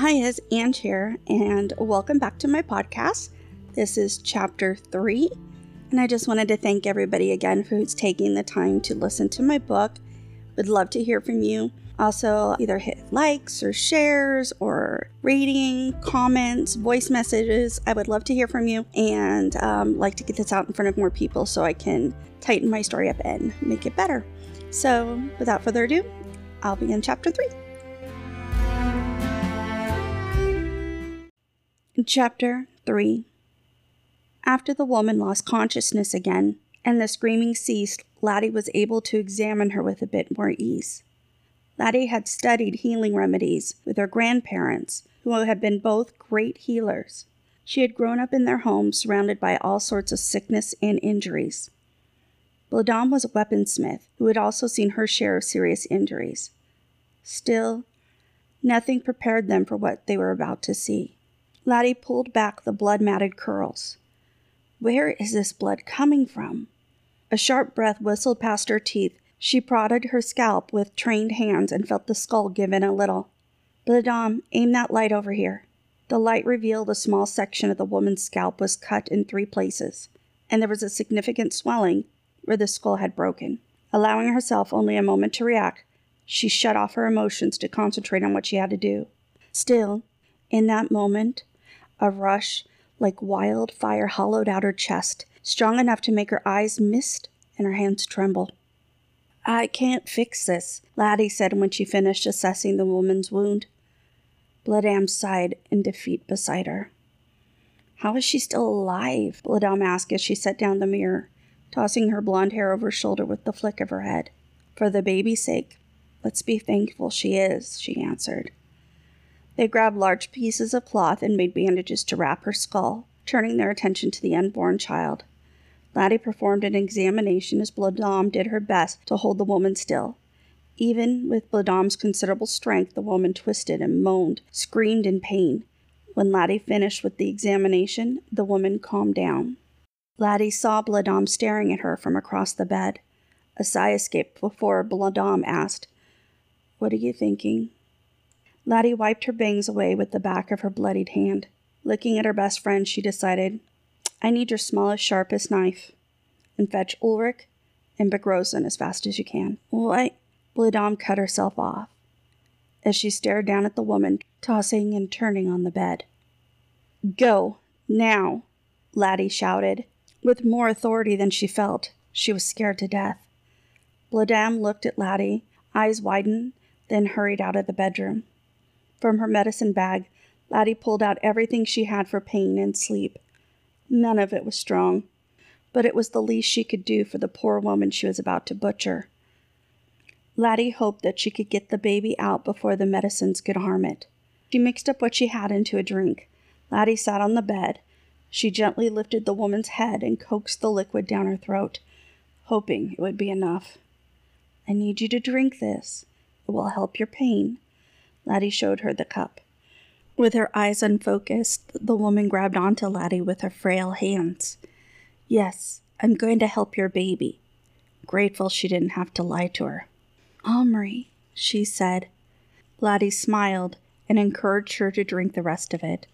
Hi, it's Ange here, and welcome back to my podcast. This is chapter three, and I just wanted to thank everybody again who's taking the time to listen to my book. Would love to hear from you. Also, either hit likes or shares or rating, comments, voice messages. I would love to hear from you and um, like to get this out in front of more people so I can tighten my story up and make it better. So, without further ado, I'll begin chapter three. Chapter 3 After the woman lost consciousness again and the screaming ceased, Laddie was able to examine her with a bit more ease. Laddie had studied healing remedies with her grandparents, who had been both great healers. She had grown up in their home surrounded by all sorts of sickness and injuries. Bladam was a weaponsmith who had also seen her share of serious injuries. Still, nothing prepared them for what they were about to see. Laddie pulled back the blood matted curls. Where is this blood coming from? A sharp breath whistled past her teeth. She prodded her scalp with trained hands and felt the skull give in a little. Bladam, um, aim that light over here. The light revealed a small section of the woman's scalp was cut in three places, and there was a significant swelling where the skull had broken. Allowing herself only a moment to react, she shut off her emotions to concentrate on what she had to do. Still, in that moment, a rush like wildfire hollowed out her chest, strong enough to make her eyes mist and her hands tremble. I can't fix this, Laddie said when she finished assessing the woman's wound. Bladam sighed in defeat beside her. How is she still alive? Bladam asked as she set down the mirror, tossing her blonde hair over her shoulder with the flick of her head. For the baby's sake, let's be thankful she is, she answered. They grabbed large pieces of cloth and made bandages to wrap her skull, turning their attention to the unborn child. Laddie performed an examination as Bladam did her best to hold the woman still. Even with Bladam's considerable strength, the woman twisted and moaned, screamed in pain. When Laddie finished with the examination, the woman calmed down. Laddie saw Bladam staring at her from across the bed. A sigh escaped before Bladam asked, What are you thinking? Laddie wiped her bangs away with the back of her bloodied hand. Looking at her best friend, she decided, I need your smallest, sharpest knife. And fetch Ulrich and Begrosen as fast as you can. What? Bladam cut herself off as she stared down at the woman, tossing and turning on the bed. Go, now, Laddie shouted. With more authority than she felt, she was scared to death. Bladam looked at Laddie, eyes widened, then hurried out of the bedroom. From her medicine bag, Laddie pulled out everything she had for pain and sleep. None of it was strong, but it was the least she could do for the poor woman she was about to butcher. Laddie hoped that she could get the baby out before the medicines could harm it. She mixed up what she had into a drink. Laddie sat on the bed. She gently lifted the woman's head and coaxed the liquid down her throat, hoping it would be enough. I need you to drink this. It will help your pain. Laddie showed her the cup. With her eyes unfocused, the woman grabbed onto Laddie with her frail hands. Yes, I'm going to help your baby. Grateful she didn't have to lie to her. Omri, she said. Laddie smiled and encouraged her to drink the rest of it,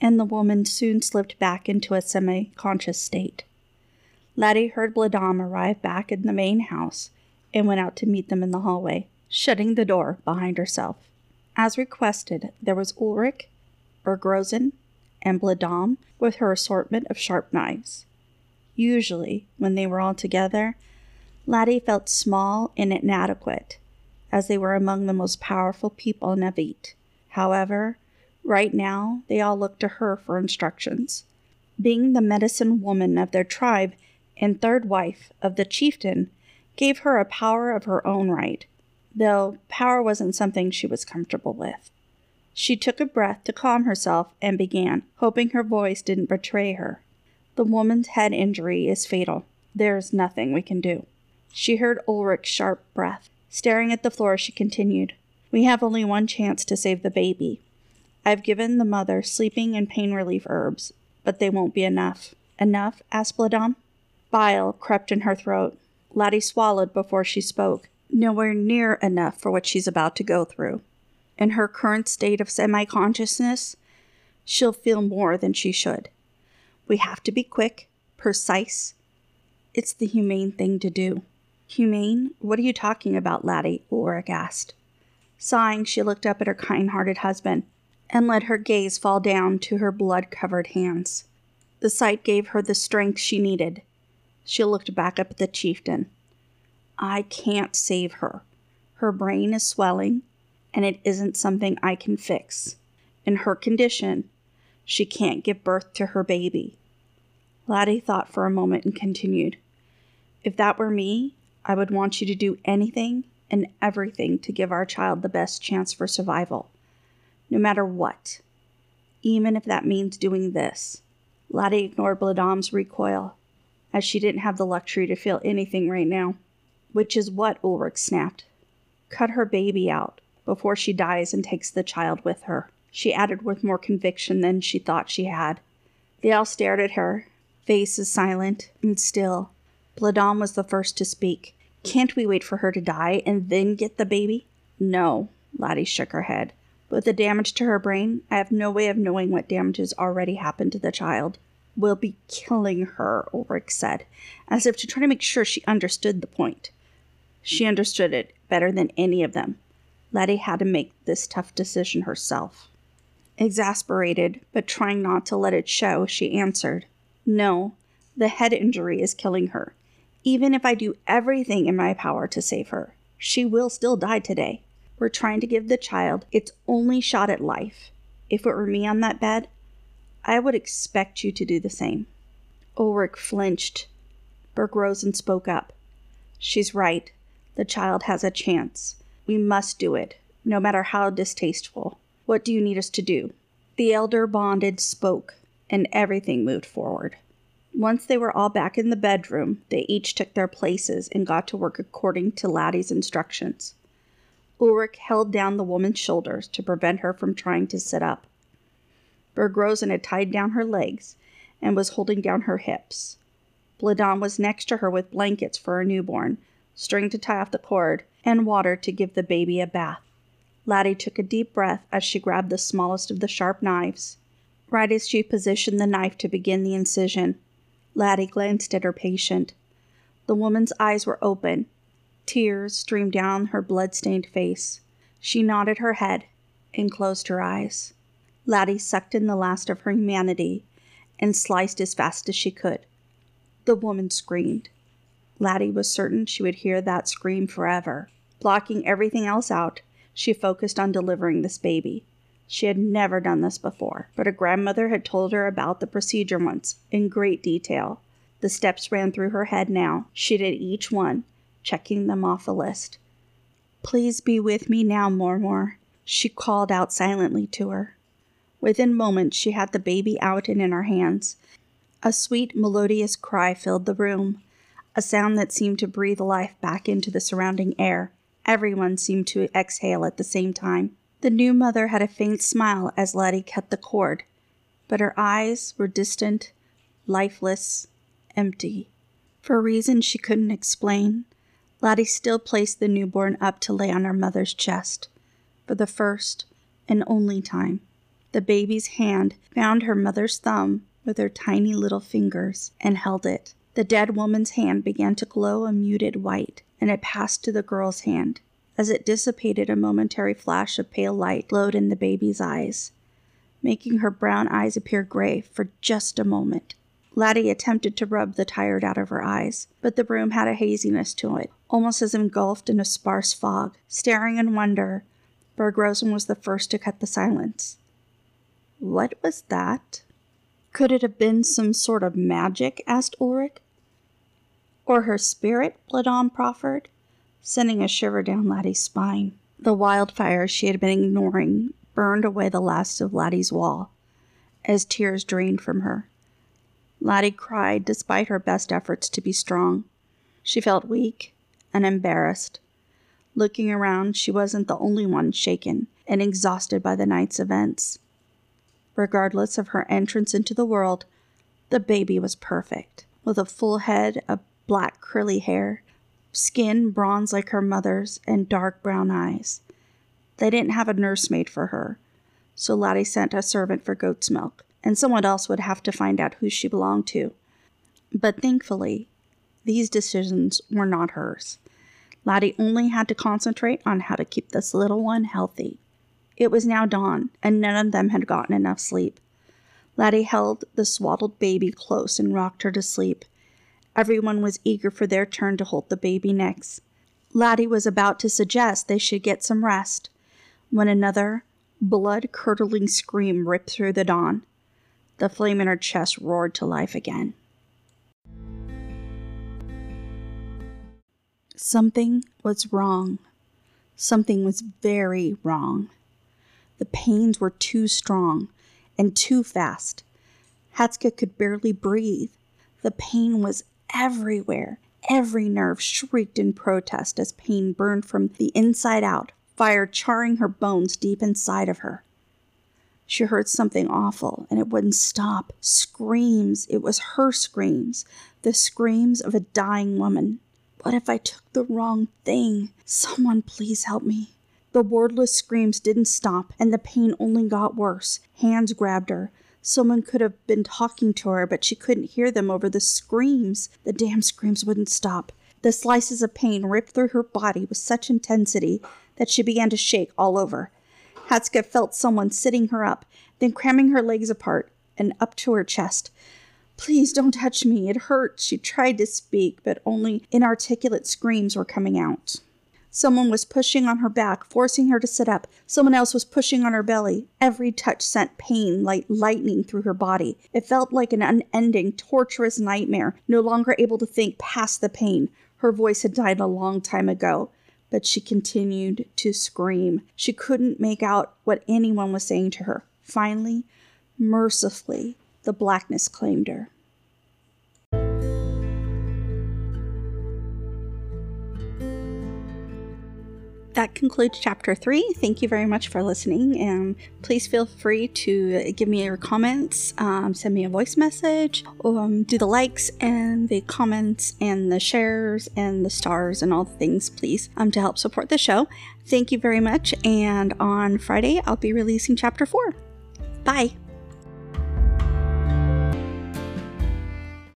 and the woman soon slipped back into a semi conscious state. Laddie heard Bladam arrive back in the main house and went out to meet them in the hallway, shutting the door behind herself. As requested, there was Ulrich, Bergrosen, and Bladam with her assortment of sharp knives. Usually, when they were all together, Laddie felt small and inadequate, as they were among the most powerful people in Avit. However, right now, they all looked to her for instructions. Being the medicine woman of their tribe and third wife of the chieftain gave her a power of her own right though power wasn't something she was comfortable with. She took a breath to calm herself and began, hoping her voice didn't betray her. The woman's head injury is fatal. There is nothing we can do. She heard Ulrich's sharp breath. Staring at the floor, she continued, We have only one chance to save the baby. I've given the mother sleeping and pain relief herbs, but they won't be enough. Enough? asked Bladam. Bile crept in her throat. Laddie swallowed before she spoke nowhere near enough for what she's about to go through. In her current state of semi consciousness, she'll feel more than she should. We have to be quick, precise. It's the humane thing to do. Humane? What are you talking about, laddie? Ulrich asked. Sighing, she looked up at her kind hearted husband and let her gaze fall down to her blood covered hands. The sight gave her the strength she needed. She looked back up at the chieftain. I can't save her. Her brain is swelling, and it isn't something I can fix. In her condition, she can't give birth to her baby. Laddie thought for a moment and continued. If that were me, I would want you to do anything and everything to give our child the best chance for survival, no matter what, even if that means doing this. Laddie ignored Bladame's recoil, as she didn't have the luxury to feel anything right now. Which is what Ulrich snapped. Cut her baby out before she dies and takes the child with her, she added with more conviction than she thought she had. They all stared at her, faces silent and still. Bladame was the first to speak. Can't we wait for her to die and then get the baby? No, Lottie shook her head. With the damage to her brain, I have no way of knowing what damage has already happened to the child. We'll be killing her, Ulrich said, as if to try to make sure she understood the point. She understood it better than any of them. Laddie had to make this tough decision herself. Exasperated, but trying not to let it show, she answered, No, the head injury is killing her. Even if I do everything in my power to save her, she will still die today. We're trying to give the child its only shot at life. If it were me on that bed, I would expect you to do the same. Ulrich flinched. Berg-Rosen spoke up. She's right. The child has a chance. We must do it, no matter how distasteful. What do you need us to do? The elder bonded spoke, and everything moved forward. Once they were all back in the bedroom, they each took their places and got to work according to Laddie's instructions. Ulrich held down the woman's shoulders to prevent her from trying to sit up. Berg-Rosen had tied down her legs and was holding down her hips. Bladame was next to her with blankets for her newborn, string to tie off the cord, and water to give the baby a bath. Laddie took a deep breath as she grabbed the smallest of the sharp knives. Right as she positioned the knife to begin the incision, Laddie glanced at her patient. The woman's eyes were open. Tears streamed down her blood-stained face. She nodded her head and closed her eyes. Laddie sucked in the last of her humanity and sliced as fast as she could. The woman screamed. Laddie was certain she would hear that scream forever. Blocking everything else out, she focused on delivering this baby. She had never done this before, but her grandmother had told her about the procedure once in great detail. The steps ran through her head now. She did each one, checking them off a list. Please be with me now, Mormor, she called out silently to her. Within moments, she had the baby out and in her hands. A sweet, melodious cry filled the room, a sound that seemed to breathe life back into the surrounding air. Everyone seemed to exhale at the same time. The new mother had a faint smile as Laddie cut the cord, but her eyes were distant, lifeless, empty. For a reason she couldn't explain, Laddie still placed the newborn up to lay on her mother's chest. For the first and only time, the baby's hand found her mother's thumb with her tiny little fingers and held it. The dead woman's hand began to glow a muted white and it passed to the girl's hand. As it dissipated, a momentary flash of pale light glowed in the baby's eyes, making her brown eyes appear gray for just a moment. Laddie attempted to rub the tired out of her eyes, but the room had a haziness to it, almost as engulfed in a sparse fog. Staring in wonder, Berg-Rosen was the first to cut the silence. What was that? Could it have been some sort of magic? asked Ulrich. Or her spirit? Bladame proffered, sending a shiver down Laddie's spine. The wildfire she had been ignoring burned away the last of Laddie's wall as tears drained from her. Laddie cried despite her best efforts to be strong. She felt weak and embarrassed. Looking around, she wasn't the only one shaken and exhausted by the night's events. Regardless of her entrance into the world, the baby was perfect, with a full head of black curly hair, skin bronze like her mother's, and dark brown eyes. They didn't have a nursemaid for her, so Laddie sent a servant for goat's milk, and someone else would have to find out who she belonged to. But thankfully, these decisions were not hers. Laddie only had to concentrate on how to keep this little one healthy. It was now dawn, and none of them had gotten enough sleep. Laddie held the swaddled baby close and rocked her to sleep. Everyone was eager for their turn to hold the baby next. Laddie was about to suggest they should get some rest when another blood curdling scream ripped through the dawn. The flame in her chest roared to life again. Something was wrong. Something was very wrong. The pains were too strong and too fast. Hatska could barely breathe. The pain was everywhere. Every nerve shrieked in protest as pain burned from the inside out, fire charring her bones deep inside of her. She heard something awful and it wouldn't stop. Screams. It was her screams. The screams of a dying woman. What if I took the wrong thing? Someone please help me. The wordless screams didn't stop, and the pain only got worse. Hands grabbed her. Someone could have been talking to her, but she couldn't hear them over the screams. The damn screams wouldn't stop. The slices of pain ripped through her body with such intensity that she began to shake all over. Hatska felt someone sitting her up, then cramming her legs apart and up to her chest. Please don't touch me. It hurts. She tried to speak, but only inarticulate screams were coming out. Someone was pushing on her back, forcing her to sit up. Someone else was pushing on her belly. Every touch sent pain like lightning through her body. It felt like an unending, torturous nightmare, no longer able to think past the pain. Her voice had died a long time ago, but she continued to scream. She couldn't make out what anyone was saying to her. Finally, mercifully, the blackness claimed her. That concludes chapter three. Thank you very much for listening. And please feel free to give me your comments, um, send me a voice message, um, do the likes and the comments and the shares and the stars and all the things, please, um, to help support the show. Thank you very much. And on Friday, I'll be releasing chapter four. Bye.